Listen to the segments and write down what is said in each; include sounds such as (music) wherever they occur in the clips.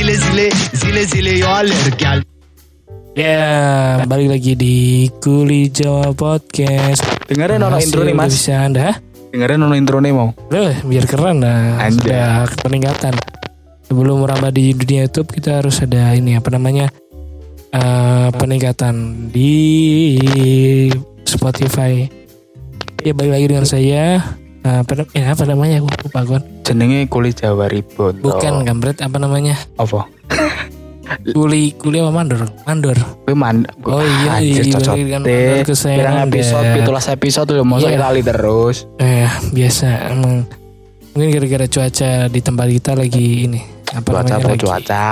zile zile zile zile yo alergial Ya, balik lagi di Kuli Jawa Podcast. Dengerin nono intro nih mas Bisa Anda? Dengerin nono intro nih mau Loh, biar keren lah. Sudah peningkatan. Sebelum merambah di dunia YouTube, kita harus ada ini apa namanya? eh, peningkatan di Spotify. Ya, balik lagi dengan saya. Eh, apa, nam- eh, apa namanya? Aku lupa Gon. Jenenge kulit Jawa Ribon Bukan gambret apa namanya? Apa? (laughs) Kuli kuli apa mandor? Mandor. Gue man Oh iya, Anjir iya, cocok kan deh mandor kesayangan Pirang episode. Pitulas episode udah mau Iya. kali terus Eh biasa emang mungkin gara-gara cuaca di tempat kita lagi ini apa Cuaca namanya apa lagi, cuaca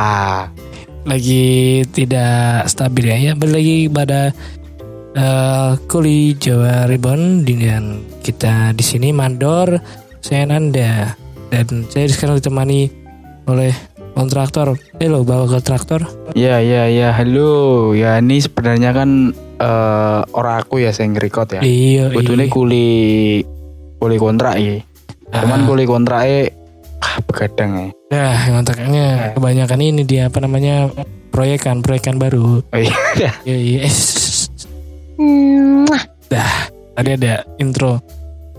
lagi tidak stabil ya ya lagi pada eh Kuli Jawa Ribbon dan kita di sini mandor saya Nanda dan saya sekarang ditemani oleh kontraktor eh lo bawa kontraktor Iya iya iya halo. Ya ini sebenarnya kan eh Orang aku ya yang nge-record ya. Iya Betulnya kuli Kuli kontrak ya. Cuman Ah. kuli kontrak ah, Begadang ya. Nah, kontraknya kebanyakan ini dia apa namanya proyekan proyekan baru. Oh iya. Iya iya. (laughs) Dah, tadi ada intro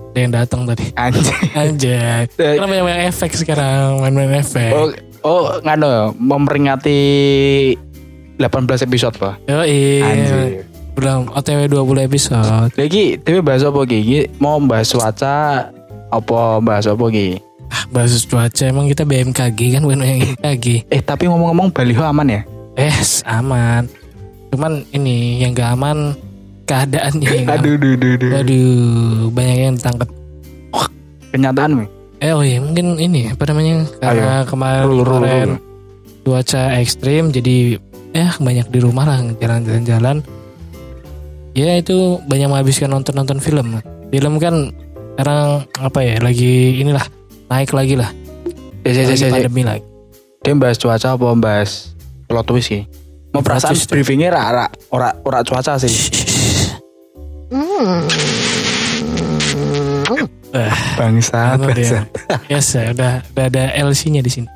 ada yang datang tadi. Anjir Anjay. Eh, Karena banyak main efek sekarang, main-main efek. Oh, oh ngano ya, memperingati 18 episode pak. Yo, iya. Anjir. Belum OTW 20 episode. Lagi, tapi bahas apa gigi? Mau bahas cuaca, apa bahas apa gigi? Ah, bahas cuaca emang kita BMKG kan bukan yang BMKG. Eh tapi ngomong-ngomong baliho aman ya? Eh, aman. Cuman ini yang gak aman keadaannya yang gak Aduh, aduh, aduh, aduh. Waduh, banyak yang ditangkap. Kenyataan mi? Eh oh iya mungkin ini apa namanya karena kemarin Rule, rule, kemarin rule. cuaca ekstrim jadi ya banyak di rumah lah jalan-jalan-jalan. Ya itu banyak menghabiskan nonton-nonton film. Film kan sekarang apa ya lagi inilah naik lagi lah. Ya, ya, ya, ya, ya. pandemi lagi. Dia bahas cuaca apa bahas plot twist sih? Mau perasaan briefingnya ra, ra, ora, ora cuaca sih. Bangsa, apa bangsa. dia? Biasa udah udah ada LC-nya di sini.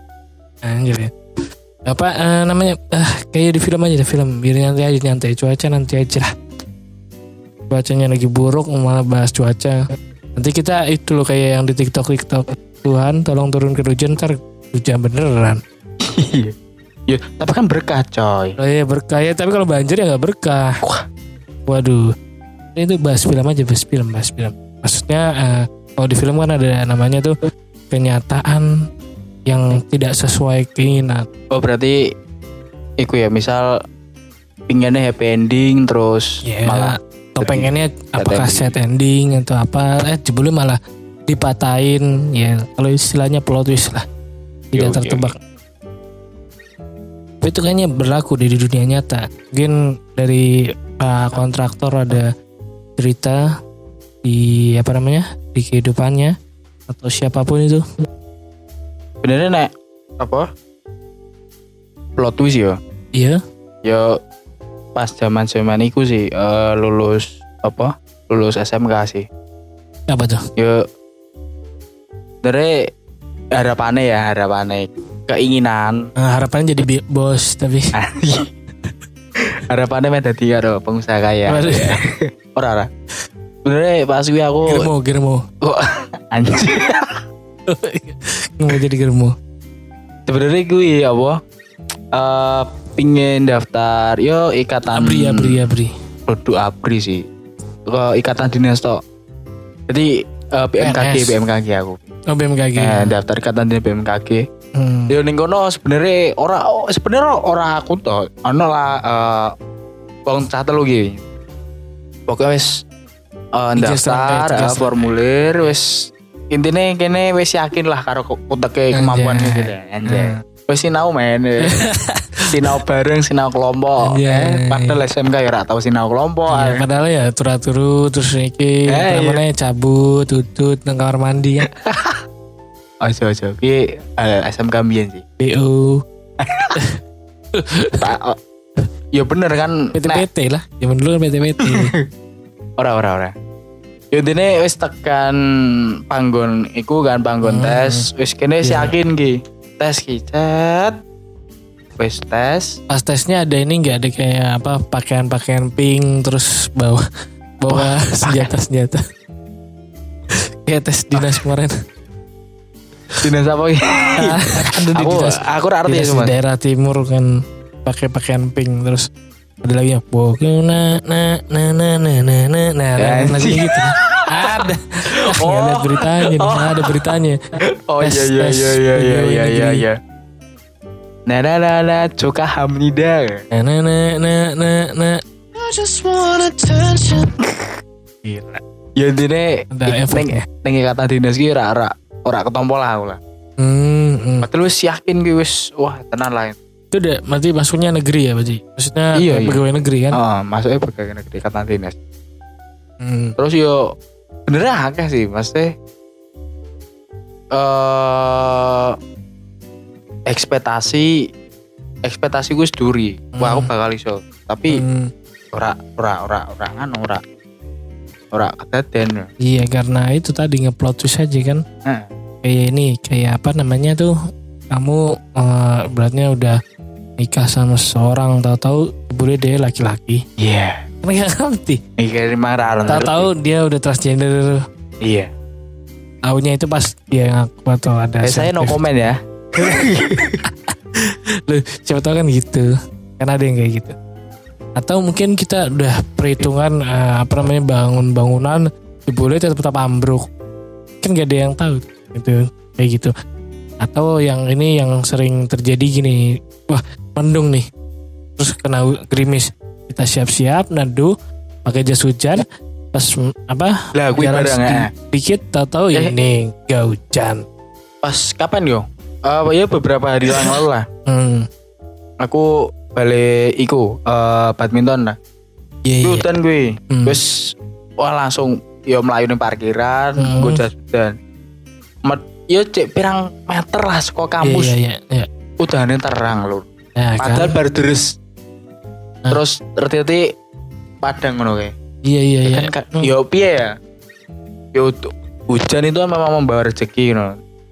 Anjir ya. Apa eh, namanya? Ah, kayak di film aja di film. Biar nyantai aja nyantai cuaca nanti aja lah. Cuacanya lagi buruk malah bahas cuaca. Nanti kita itu loh kayak yang di TikTok TikTok. Tuhan tolong turun ke hujan ntar hujan beneran. Iya. Ya, tapi kan berkah coy. Oh iya berkah ya, tapi kalau banjir ya nggak berkah. Wah. Waduh. Itu bahas film aja, bahas film, bahas film. Maksudnya eh, kalau di film kan ada namanya tuh kenyataan yang tidak sesuai keinginan. Oh berarti Iku ya misal Pinginnya happy ending Terus Ya, malah atau pengennya apakah set ending atau apa? Eh jebulnya malah dipatahin ya. Kalau istilahnya plot twist lah. Tidak Yo, yo, tertebak. Tapi itu kayaknya berlaku di dunia nyata. Mungkin dari uh, kontraktor ada cerita di apa namanya di kehidupannya atau siapa pun itu. Benernya nek Apa Plot twist ya Iya. Ya Pas zaman zaman iku sih eh, Lulus Apa Lulus SMK sih Apa tuh? Ya Dari Harapannya ya Harapannya Keinginan Nah, harapannya jadi bos tapi (laughs) Harapannya mah dadi karo pengusaha kaya. Ora ora Benernya pas gue aku germo germo Oh, anjir mau jadi germo. sebenarnya gue apa eh pingin daftar yo ikatan Abri abri abri. produk abri sih ke ikatan dinas tok jadi eh, BMKG PNS. BMKG aku Oh BMKG. eh, daftar ikatan dinas BMKG Hmm. yo ning kono sebenarnya ora oh, sebenarnya ora aku tok ono lah eh wong cah telu iki pokoknya wis setengah, daftar setengah. formulir wis intinya kene wis yakin lah karo kuteke kemampuan gitu deh anjay Hmm. wis sinau men (laughs) sinau bareng sinau kelompok Anjay. eh, padahal SMK ya ora tau sinau kelompok Iya, padahal ya turu-turu terus iki Eh, iya. namanya cabut, tutut nang kamar mandi kan. (laughs) ojo ojo ki eh, SMK mbiyen sih BO, (laughs) oh, ya bener kan PT-PT lah. Zaman dulu kan PT-PT. (laughs) ora ora ora ya intine wis tekan panggon iku kan panggon Hmm. tes wis kene wis Iya. yakin ki tes ki cet wes tes Pas tesnya ada ini nggak ada kayak apa pakaian-pakaian pink terus bawa bawa senjata-senjata. (laughs) kayak tes dinas kemarin. Dinas apa ya aku dinas, aku ora arti ya cuma daerah timur kan pakai pakaian pink terus ada lagi yang na na na na na na na nah Ya, lagu anjing. gitu ada oh. Oh. lihat beritanya nih ada beritanya oh iya iya iya iya iya iya iya negeri. iya nah nah nah nah coka hamnida na na na na na na gila ya intinya Ada ik- efeknya. neng neng kata dinas ki ora ora ketompo lah aku lah hmm, hmm. wis yakin ki wis wah tenan lah itu udah berarti masuknya negeri ya berarti maksudnya Iya, iya. pegawai negeri kan oh masuknya pegawai negeri kata dinas hmm. terus yo bener akeh sih maksudnya eh ekspektasi ekspektasi gue duri wah aku Hmm. bakal iso tapi Hmm. ora ora ora ora anu ora ora kedaden iya karena itu tadi ngeplot twist aja kan. Heeh. kayak ini kayak apa namanya tuh? Kamu eh, beratnya udah nikah sama seseorang tahu-tahu boleh dia laki-laki. Iya. Kan nggak ngerti? Mikir marah tahu-tahu dia udah transgender. Iya. Tahunya itu pas dia ngaku atau ada eh, saya no comment ya. (laughs) Loh, siapa tahu kan gitu. Kan ada yang kayak gitu atau mungkin kita udah perhitungan eh, apa namanya bangun bangunan boleh tetap tetap ambruk. Kan gak ada yang tahu gitu. Kayak gitu. Atau yang ini yang sering terjadi gini wah mendung nih. Terus kena gerimis. Kita siap-siap nadu pakai jas hujan pas apa lah gue jalan sedikit, ya dikit tahu-tahu ya Eh. ini gak hujan. Pas kapan yo? Eh ya beberapa hari yang lalu lah. Hmm. aku balik iku eh badminton lah iya Gue iya hutan gue Hmm. Wes wah langsung yo melayu ning parkiran, Hmm. gue jas. Met, yo cek pirang meter lah saka kampus. iya iya iya Udahane terang lho. Nah, Padahal kan? baru deres. Hah? Terus tertiti padang ngono kae. iya iya Ya iya kan Hmm. yo piye ya? Yo hujan itu memang membawa rezeki gitu.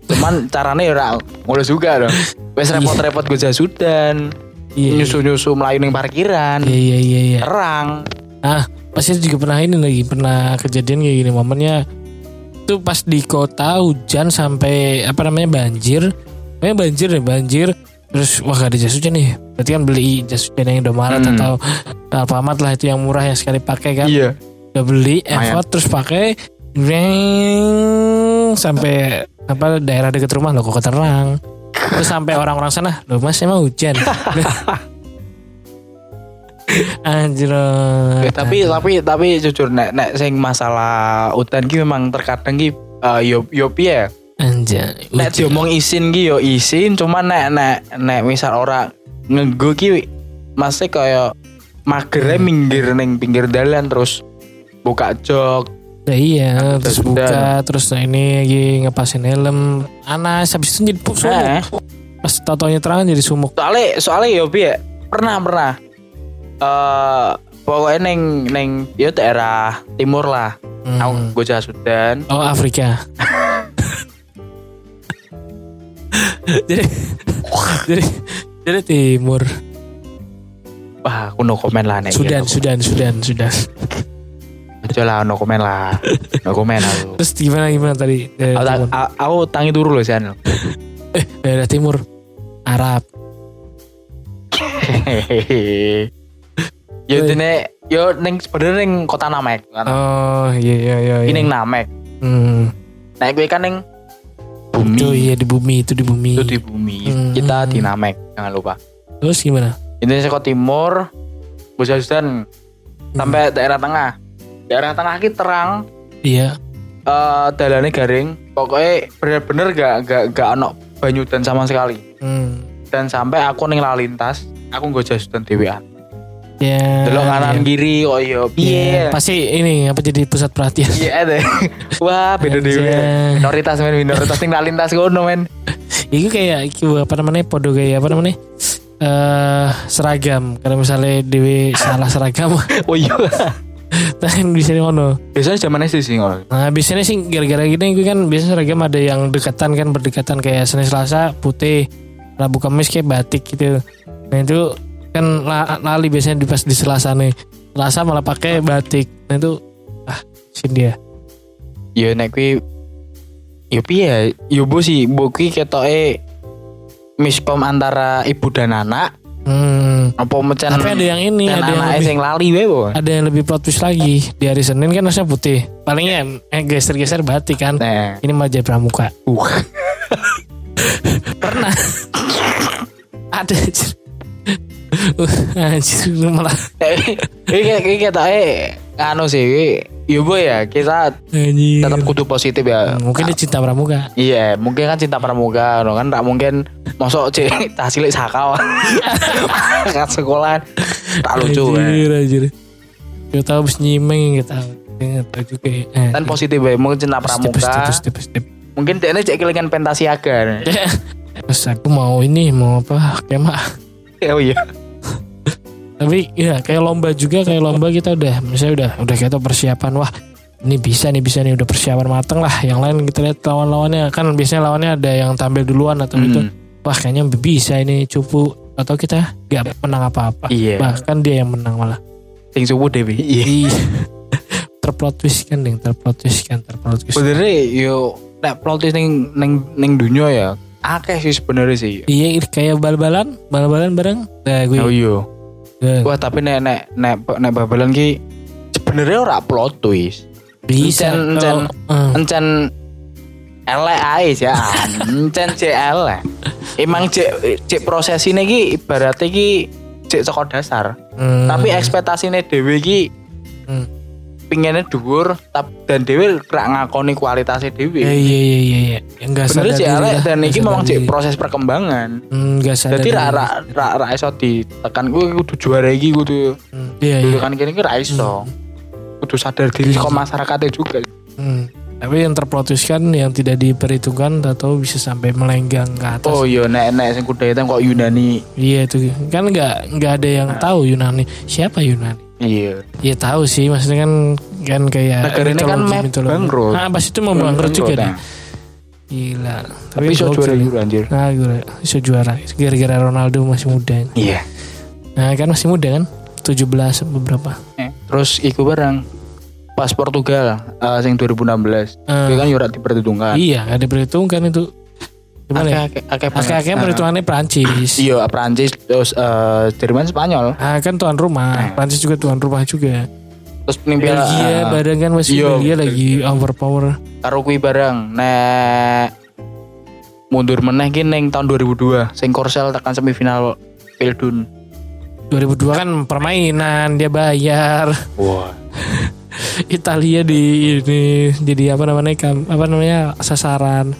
Cuman caranya ya ora ngono juga dong. (laughs) Wes Iya. repot-repot gue jas hujan, iya, iya. nyusu-nyusu melayu ning parkiran. Iya iya iya iya. Terang. Ah, pasti juga pernah ini lagi pernah kejadian kayak gini momennya itu pas di kota hujan sampai apa namanya banjir. Pokoknya banjir deh banjir. Terus wah gak ada jas hujan nih. Berarti kan beli jas hujan yang Indomaret Hmm. atau Alfamart lah itu yang murah yang sekali pakai kan. Iya. Udah beli effort terus pakai Reng, sampai apa daerah dekat rumah loh kok terang. Terus sampai orang-orang sana, loh mas emang hujan. (laughs) Anjir. Eh, tapi tapi tapi jujur nek nek sing masalah udan ki memang terkadang ki eh, yo yo piye Anjir. nek diomong isin ki yo isin cuma nek nek nek misal ora ngego ki masih kayak magere Hmm. minggir ning pinggir dalan terus buka jok Ya iya, Nah, terus buka, terus nah ini lagi ngepasin helm. Anas habis itu jadi pup sumuk. Eh, Pas tatonya terang jadi sumuk. soalnya soalnya yo piye pernah pernah eh pokoknya neng neng yo daerah timur lah Hmm. aku gue jas hujan Oh Afrika. (laughs) jadi jadi jadi timur. wah aku no komen lah nek Sudan, gitu. Sudan, Sudan, Sudan. Lah no komen lah no komen aku (laughs) Terus gimana gimana tadi? Daerah aku, aku tangi turu loh San (laughs) Eh, daerah timur. Arab. yo dene yo neng sebenarnya neng kota Namek kan Oh iya iya iya. ini iya. neng Namek Hmm. nah gue kan neng bumi Itu iya di bumi, itu di bumi. itu di bumi Hmm. kita di Namek jangan lupa Terus gimana? ini kota timur Sudan sampai daerah tengah daerah tengah ki terang Iya. eh dalannya garing pokoknya bener-bener gak gak gak ono banyu dan sama sekali Hmm. dan sampai aku neng lalintas aku nggak jas dan dewean Ya. delok kanan iya. kiri oh iya Iya, piye Pasti ini apa jadi pusat perhatian. iya deh (laughs) wah beda Anjay. dewe minoritas men minoritas ning lalintas ngono men Itu kayak itu apa namanya podo kayak apa namanya eh seragam. Kalau misalnya Dewi salah seragam, (laughs) oh iya kan bisa ngono. biasanya zaman SD sih ngono Nah biasanya sih gara-gara gini gue kan biasanya seragam ada yang dekatan kan berdekatan kayak Senin Selasa putih, Rabu Kamis kayak batik gitu. Nah itu kan la- lali biasanya di pas di Selasa nih. Selasa malah pakai batik. Nah itu ah sin dia. Ya nek kuwi ya piye? Ya bu sih, bu ketoke miskom antara ibu dan anak. Hmm. Apa mecen Tapi ada yang ini, ada yang lebih, sing lali ada yang lebih plot twist lagi. Di hari Senin kan harusnya putih. Palingnya eh geser-geser batik kan. Nah, Ini maja pramuka. uh. (laughs) Pernah. (laughs) ada (laughs) anjir. Malah Ini kayak kayak ketoke anu sih, kuwi, ya bu ya kita anjir. tetap kudu positif ya. Mungkin dia cinta pramuka. Iya, mungkin kan cinta pramuka, no kan tak mungkin mosok cek hasilnya sakau. (laughs) Kat sekolah tak lucu kan. Anjir, anjir. Gak tau abis nyimeng tau juga. Eh, Kan positif ya, mungkin cinta pramuka. positif, positif. Mungkin dia ini cek kelingan pentasiaga. (laughs) Terus aku mau ini, mau apa, kemah. Oh iya. Tapi ya kayak lomba juga, kayak lomba kita udah, misalnya udah, udah kita persiapan, wah ini bisa nih, bisa nih, udah persiapan mateng lah. Yang lain kita lihat lawan-lawannya, kan biasanya lawannya ada yang tampil duluan atau itu. Hmm. Wah kayaknya bisa ini cupu. Atau kita gak menang apa-apa. Iya. Bahkan dia yang menang malah. Sing subuh Dewi. Iya. (laughs) Terplot twist kan, ding, terplot twist kan, terplot twist. Sebenarnya yo nek plot twist ning ning ning dunia ya akeh sih sebenarnya sih. Iya kayak bal-balan, bal-balan bareng. Nah, gue. Oh iya. Eh, Wah tapi nek nek nek nek babalan ki sebenarnya ora plot twist. bisa. encen- kalau- eh, Encen elek ae ya. (laughs) Encen cek elek. Emang cek cek proses ini ki ibaratnya ki cek saka dasar. hmm, Tapi ekspektasine dhewe ki. Pinginnya dhuwur tap- dan dhewe rak ngakoni kualitasnya dhewe. Eh, iya iya iya iya. Yang enggak sadar Bener elek lah, dan iki memang cek proses perkembangan. Hmm, nggak sadar. Jadi diri. ra ra ra ra iso ditekan kuwi kudu juara iki kudu Hmm, Iya iya. kan kene iki ra iso. Kudu sadar diri kok masyarakatnya juga. Hmm. Tapi yang terplotuskan yang tidak diperhitungkan atau bisa sampai melenggang ke atas. Oh iya nek nek sing kuda hitam kok Yunani. Iya itu kan nggak nggak ada yang tahu Yunani. Siapa Yunani? Iya. Ya tahu sih, maksudnya kan kan kayak Negara ini kan mitologi. bangkrut. Ah, pas itu mau bangkrut juga deh. Gila. Tapi gokil. juara juga anjir. Nah, gue iso juara. Gara-gara Ronaldo masih muda. Iya. Nah, kan masih muda kan? 17 beberapa. Eh, Terus iku barang pas Portugal eh, sing 2016. Eh, Itu kan yo ora diperhitungkan. iya, ada diperhitungkan itu. Gimana ya? Banget. Akeh-akeh Nah, perhitungannya Prancis. Iya, Prancis terus eh, Jerman Spanyol. Ah, kan tuan rumah. Nah. Prancis juga tuan rumah juga. Terus piala Belgia eh, bareng kan masih iya, Belgia lagi overpower. karo kuwi bareng nek mundur meneh ki ning tahun 2002 sing Korsel tekan semifinal Pildun. 2002 kan permainan dia bayar. Wah. (laughs) Italia di ini jadi apa namanya apa namanya sasaran.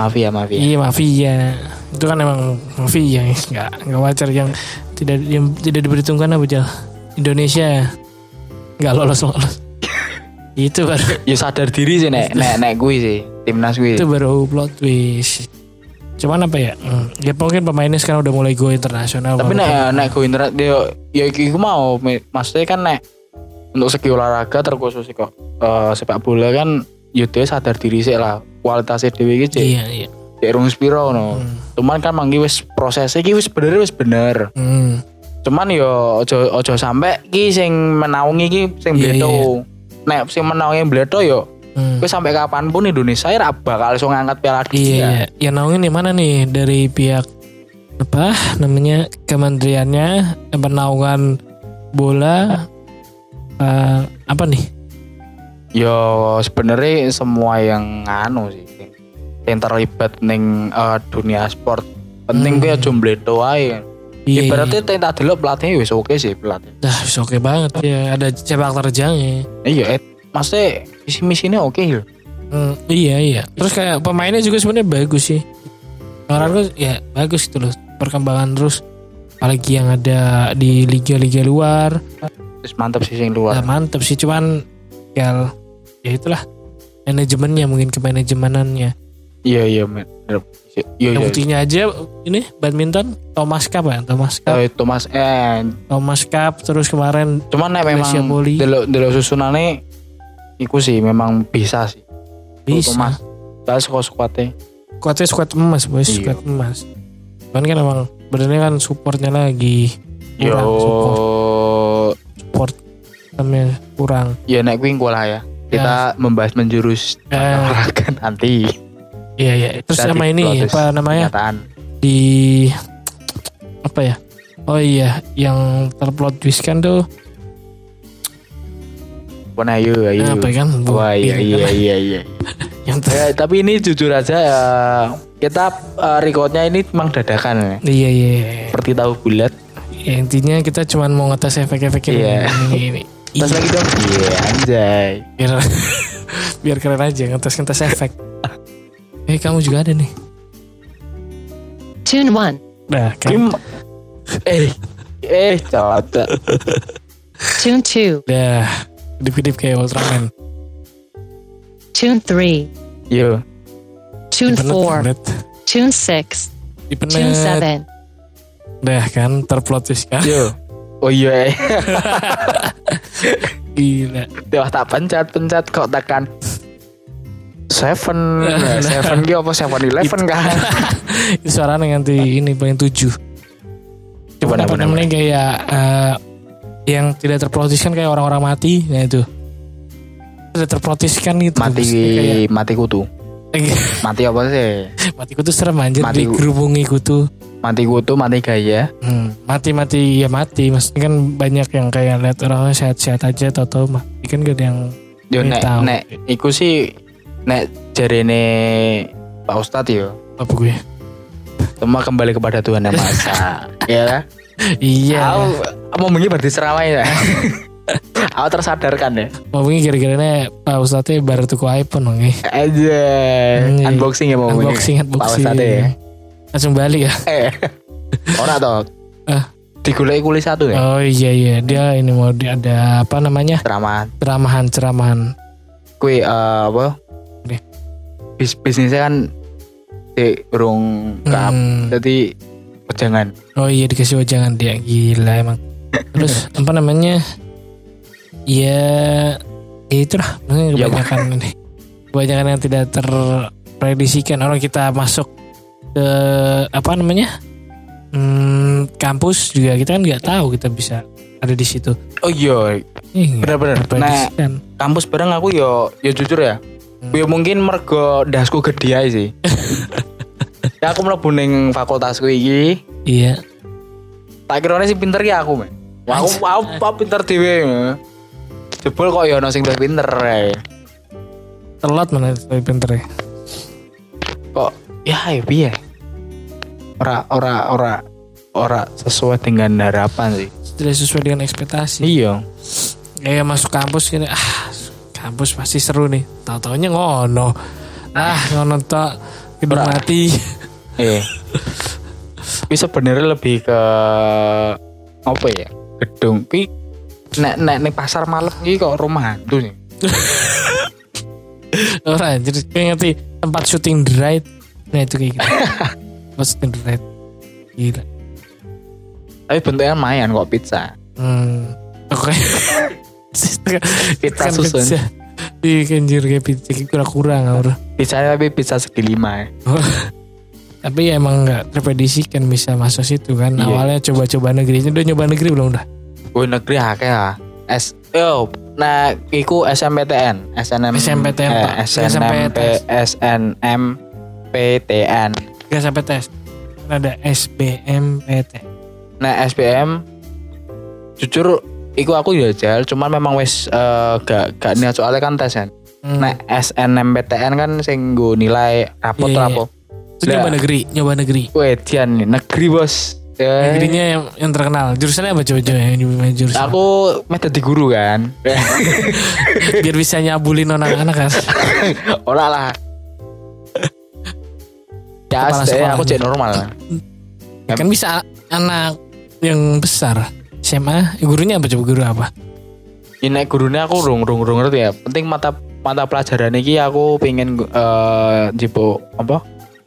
Mafia mafia. Iya mafia. Itu kan emang mafia nggak nggak wajar yang tidak yang tidak diperhitungkan apa Jal? Indonesia nggak lolos lolos. (coughs) itu baru (coughs) Ya sadar diri sih nek nek nek kuwi sih timnas kuwi. itu baru plot twist. Cuman apa ya? Hmm, ya mungkin pemainnya sekarang udah mulai go internasional. Tapi nek nek go dia ya iku mau maksudnya kan nek untuk segi olahraga terkhusus kok eh, sepak bola kan ya dia sadar diri sih lah kualitasnya dewe iki Iya iya. cek rung spiro no. Hmm. Cuman kan manggi wis prosesnya iki wis bener wis bener. Hmm. Cuman yo ojo ojo sampe ki sing menaungi ki sing Iya, bledo. Nek sing menaungi bledo yo Hmm. wis sampai kapan pun Indonesia ya bakal iso ngangkat piala Iya, dunia. iya. Ya naungin di mana nih dari pihak apa namanya kementeriannya penaungan bola eh, apa nih? Yo sebenarnya semua yang nganu sih yang terlibat ning eh, dunia sport penting Hmm. kuwi aja mbledo ae. Iya, Ibaratnya tak tak delok pelatihnya wis oke sih pelatih. Dah, wis oke banget ya. Ada sepak terjangnya. Iya, eh, maksudnya visi misinya oke ya. Hmm, iya iya. Terus kayak pemainnya juga sebenarnya bagus sih. Orang tuh ya bagus gitu loh. Perkembangan terus apalagi yang ada di liga-liga luar. Terus mantap sih Nah, luar. mantep sih cuman ya ya itulah manajemennya mungkin ke manajemenannya. Iya iya men. Iya Yang iya. buktinya aja ini badminton Thomas Cup ya Thomas Cup Eh, Thomas eh Thomas Cup terus kemarin cuman nek memang delok delok susunane iku sih memang bisa sih. bisa Thomas. Soalnya suka skuadnya. kuatnya squad emas boys Iya. squad emas cuman kan emang sebenarnya kan supportnya lagi Yo, kurang support support namanya kurang ya nek kuwi engko lah ya. Kita membahas menjurus Eh. olahraga nanti. iya iya terus Kita sama ini apa namanya Kenyataan. di apa ya oh iya yang terplot twist kan tuh Pon ayo ayo. apa kan Wah iya ini iya kan, iya iya. (laughs) yang ter- Ya, tapi ini jujur aja ya kita eh, recordnya ini memang dadakan ya. iya iya iya. Seperti tahu bulat. Ya, intinya kita cuma mau ngetes efek-efek ini, Iya. ini, ini. Terus lagi dong. Iya anjay. biar (laughs) biar keren aja ngetes ngetes efek eh kamu juga ada nih Tune 1. nah kan Kim eh eh cocok. Tune 2. udah kedip-kedip kayak Ultraman Tune 3. Yo. Tune Dipenet, 4. dipenet. Tune 6. Dipenet. Tune 7. Udah kan terplot twist kan Yo. Oh iya. (laughs) gila. Wah tak pencet pencet kok tekan Seven, Nah, (laughs) seven ki apa? Seven eleven kan? (laughs) itu suaranya nanti ini paling tujuh. Coba apa namanya kayak eh, yang tidak terplot twist kan kayak orang-orang mati nah itu. Tidak terplot twist kan gitu Mati kayak mati kutu. Mati apa sih? (laughs) mati kutu serem anjir Mati- digerubungi kutu Mati kutu, mati gaya. Hmm, mati mati ya mati maksudnya kan banyak yang kayak lihat orangnya sehat-sehat aja tau tau mati kan gak ada yang Yo Ini nek tahu. nek iku sih nek jarene Pak Ustadz yo. apa gue Semua kembali kepada Tuhan yang Maha (laughs) ya lah. iya Aku mau bengi berarti seramai ya. (laughs) Aku tersadarkan ya. ngomongnya kira-kiranya Pak Ustadznya baru tuku iPhone eh. Aja. Hmm, Unboxing ya mau bengi. unboxing Pak unboxing Ustadz ya. Langsung balik ya Eh. Ora toh. Ah. Digulai kulis satu ya. oh iya iya dia ini mau di, ada apa namanya Ceramah. ceramahan ceramahan Kue eh, apa? Oke. Bis bisnisnya kan di urung kap. Hmm. Jadi jangan. oh iya dikasih wajangan dia gila emang terus (laughs) apa namanya ya ya itulah maksudnya Ya, kebanyakan (laughs) ini kebanyakan yang tidak terprediksikan orang kita masuk ke apa namanya hmm, kampus juga kita kan nggak tahu kita bisa ada di situ Oh iya, Ih, nggak bener-bener. Nah, terprediksikan. kampus bareng aku yo yo jujur ya. Hmm. Ya mungkin mergo dasku gede ae sih. (laughs) ya aku mlebu ning fakultasku iki, iya tak kirane sing pinter ya aku, men. Aku aku, aku pinter dhewe. Jebul kok ya ono sing pinter ae. telat mana pinter ya Kok ya ya piye? Ora ora ora ora sesuai dengan harapan sih. tidak sesuai dengan ekspektasi Iya. kayak masuk kampus gini ah kampus pasti seru nih tahu taunya ngono ah ngono gedung Ora. mati Iya. Tapi sebenarnya lebih ke apa ya? Gedung. Pi nek nek ning pasar malam iki kok rumah hantu nih. (laughs) orang jadi ngerti tempat syuting ride nah itu kayak gitu (laughs) the ride gila Tapi bentuknya lumayan kok pizza. hmm oke (laughs) Pizza Kan susun. pizza. Iya kan jir kayak pizza kurang kurang bro. Pizza tapi pizza segi lima ya. Tapi ya emang nggak terprediksikan bisa masuk situ kan. Iya. Awalnya coba-coba negeri. Udah nyoba negeri belum dah? Gue negeri akeh lah. S yo nah iku SMPTN, SNM SMPTN, eh. SNMP SNMPTN. Gak sampai tes. Ada SBMPT. Nah SBM jujur iku aku jajal cuman memang wis eh, gak gak niat soalnya kan tes kan. Hmm. Nek SNMPTN kan sing nilai rapot iya. rapot. Itu nyoba negeri, nyoba negeri. Wedian nih negeri bos. Ya, Negerinya yang, yang terkenal. Jurusannya apa coba-coba yang jurusan? Aku dadi guru kan. (laughs) Biar bisa nyabulin anak-anak kan. Ora lah. Ya, Kepala sekolah aku cek normal. kan bisa anak yang besar. SMA, gurunya apa coba guru apa? Ini gurunya aku rung rung rung ngerti ya. Penting mata mata pelajaran iki aku pengen eh jipo apa?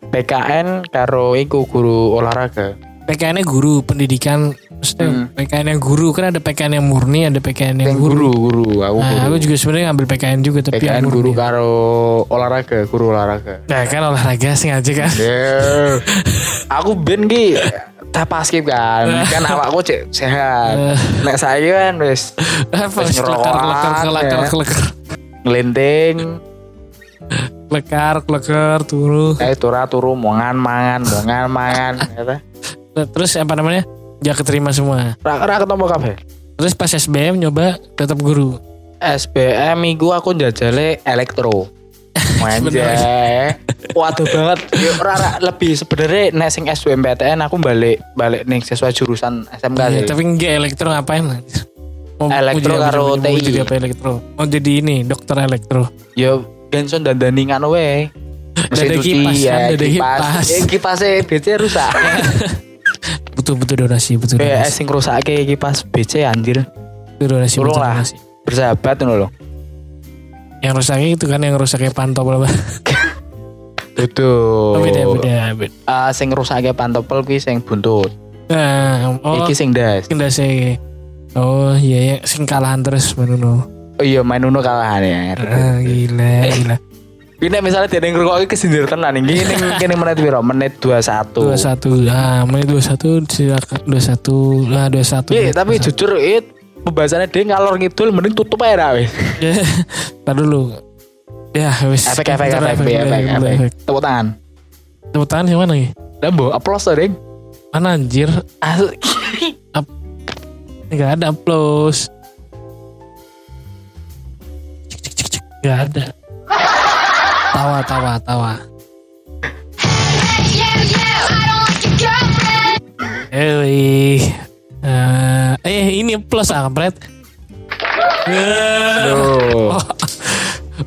PKN karo iku guru olahraga. PKN-nya guru pendidikan maksudnya Hmm. PKN yang guru kan ada PKN yang murni ada PKN yang Yang guru. guru, guru, aku Nah, guru. aku juga sebenarnya ngambil PKN juga tapi PKN yang guru karo olahraga, guru olahraga. Nah, kan olahraga sengaja kan. Yeah. aku ben ki tak pas skip kan kan awakku cek sehat Eh. nek saya kan wis Apa Wis kelekar kelekar ya. ngelinting kelekar kelekar turu. eh turu turu mongan mangan mongan mangan kata (laughs) Terus apa namanya? Gak keterima semua. ra ra ketemu kabeh Terus pas SBM nyoba tetap guru. SBM minggu aku njajale elektro (laughs) Manja. Waduh banget. Yo ora, lebih sebenarnya nek sing SBMPTN aku balik balik ning sesuai jurusan SMK sih. tapi enggak elektro ngapain. Mau, Elektro mau karo mau TI. jadi apa elektro? Mau jadi ini dokter elektro. Yo Genson dan dandingan we. (laughs) Mesin cuci, kipas ya, kan, dada kipas. Eh, kipasnya BC rusak. (laughs) Butuh butuh donasi, butuh Eh, donasi. sing rusake kipas BC anjir. Butuh donasi, Tolong butuh lah. donasi. Bersahabat ngono lho. Yang rusaknya itu kan yang rusaknya pantau apa? Betul. Oh, beda beda beda. Ah, sing rusake pantopel kuwi sing buntut. Nah, oh, Iki sing das. kita sih. Oh iya ya, sing kalahan terus menuno. Oh iya main Uno kalahan ya. Ah, gila, gila. Ini misalnya dia yang ngerokok kesindir tenan ini ini (laughs) kini menit piro? Menit 21. Dua satu, ah menit dua satu, silakan dua satu, lah dua satu. Iya, tapi jujur it pembahasannya dia ngalor ngidul mending tutup aja dah wis. Ya, tar dulu. Ya, wis. Efek efek efek efek efek. Tepuk tangan. Tepuk tangan yang mana nih? Dambo, applause tuh, Ding. Mana anjir? Asli. (laughs) Gak ada applause. Cik, cik, cik, cik. Gak ada. Tawa, tawa, tawa. Eh, eh ini plus ah, kampret. (laughs)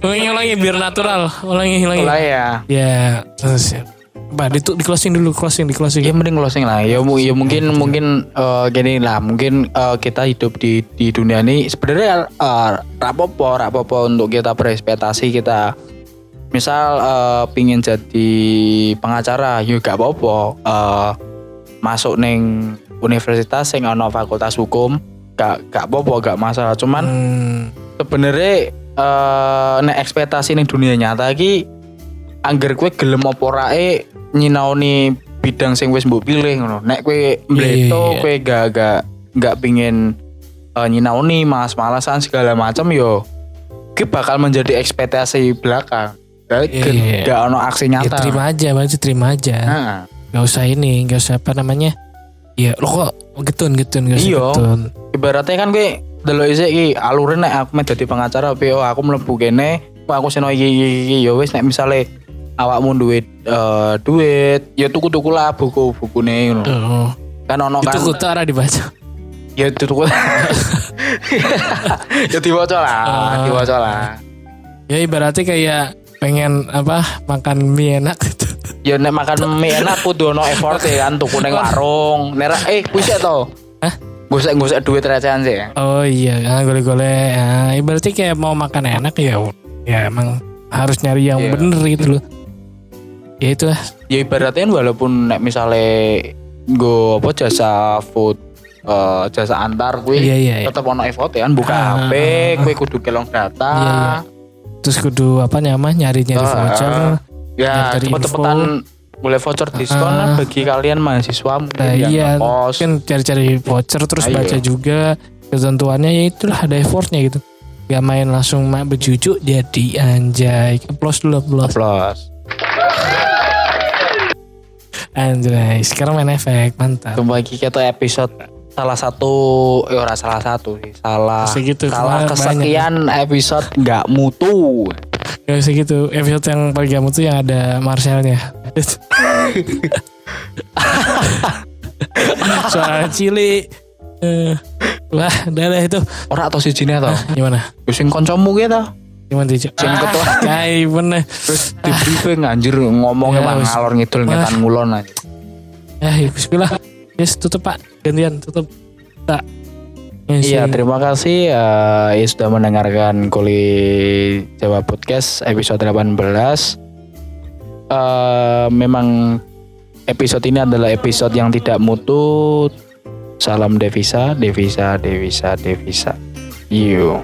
Ulangi, ulangi biar natural. Ulangi, ulangi. Mulai ya. Ya, terus ya. Pak, di, di closing dulu, closing, di closing. Ya mending closing lah. Ya, ya mungkin mungkin eh, gini lah. Mungkin eh, kita hidup di di dunia ini sebenarnya uh, rapopo rapopo untuk kita berekspektasi kita misal eh, pingin jadi pengacara ya gak apa-apa Eh, masuk neng universitas yang ono fakultas hukum gak gak apa-apa gak masalah cuman Hmm, sebenarnya eh nek ekspektasi ning dunia nyata iki angger kowe gelem apa rae nyinaoni bidang sing wis mbok pilih ngono. Nek kowe mbleto iya. kowe gak gak gak pingin eh, nyinaoni malas-malasan segala macam yo ki bakal menjadi ekspektasi belakang. Jadi Iya. gak ono aksi ya nyata. terima aja, berarti terima aja. Nah, Gak usah ini, gak usah apa namanya. Ya, lo kok getun getun gak usah Iya. getun. ibaratnya kan kowe delok isik iki alure nek aku mau dadi pengacara tapi oh aku mlebu kene kok aku seno iki iki iki ya wis nek misale awakmu duit eh, duit ya tuku-tuku lah buku-bukune ngono Oh, kan ono kan itu kutu arah dibaca. ya tuku (laughs) ya diwaca lah Ah. diwaca lah Ya ibaratnya kayak pengen apa makan mie enak gitu. ya nek makan mie enak kudu ono effort ya kan tuku ning warung nek ra- eh sik to Hah? gosek-gosek duit recehan sih Oh iya, ah, gole-gole. Ah, ibaratnya kayak mau makan enak ya, ya emang harus nyari yang Iya. bener gitu loh. Ya itu lah. ya ibaratnya walaupun nek misale go apa jasa food eh, jasa antar kuwi Iya, iya, iya. tetep ono effort ya kan buka Ah, HP ah, ah. kuwi kudu kelong data Iya, iya. Terus kudu apa nyama nyari-nyari Ah, voucher. ah. ya Nyari cepet-cepetan boleh voucher diskon Ah. lah bagi kalian mahasiswa mungkin Nah, iya, ngekos. kan cari-cari voucher terus Ayo. baca juga ketentuannya ya itulah ada effortnya gitu. Gak main langsung mak bejujuk jadi anjay. Applause dulu applause. plus Anjay, sekarang main efek, mantap. Kembali kita episode salah satu ya ora salah satu sih salah Segitu, salah kesekian episode nggak mutu Gak usah gitu. Episode yang paling kamu tuh yang ada Marcelnya. (laughs) Suara cili. Eh, udah deh itu. ora atau si jine to (laughs) Gimana? Ya sing kancamu ki to Gimana tuh? Sing ketua. Kayak bener. terus di briefing anjir ngomongnya Ya, mah wis. ngalor ngidul ngetan ngulon aja Ya, ya, bismillah. Yes, tutup pak. Gantian, tutup. Tak. Yes, Iya, ya. terima kasih yang sudah mendengarkan Kuli Jawa Podcast episode 18. Eh, memang episode ini adalah episode yang tidak mutu. Salam devisa, devisa, devisa, devisa. You.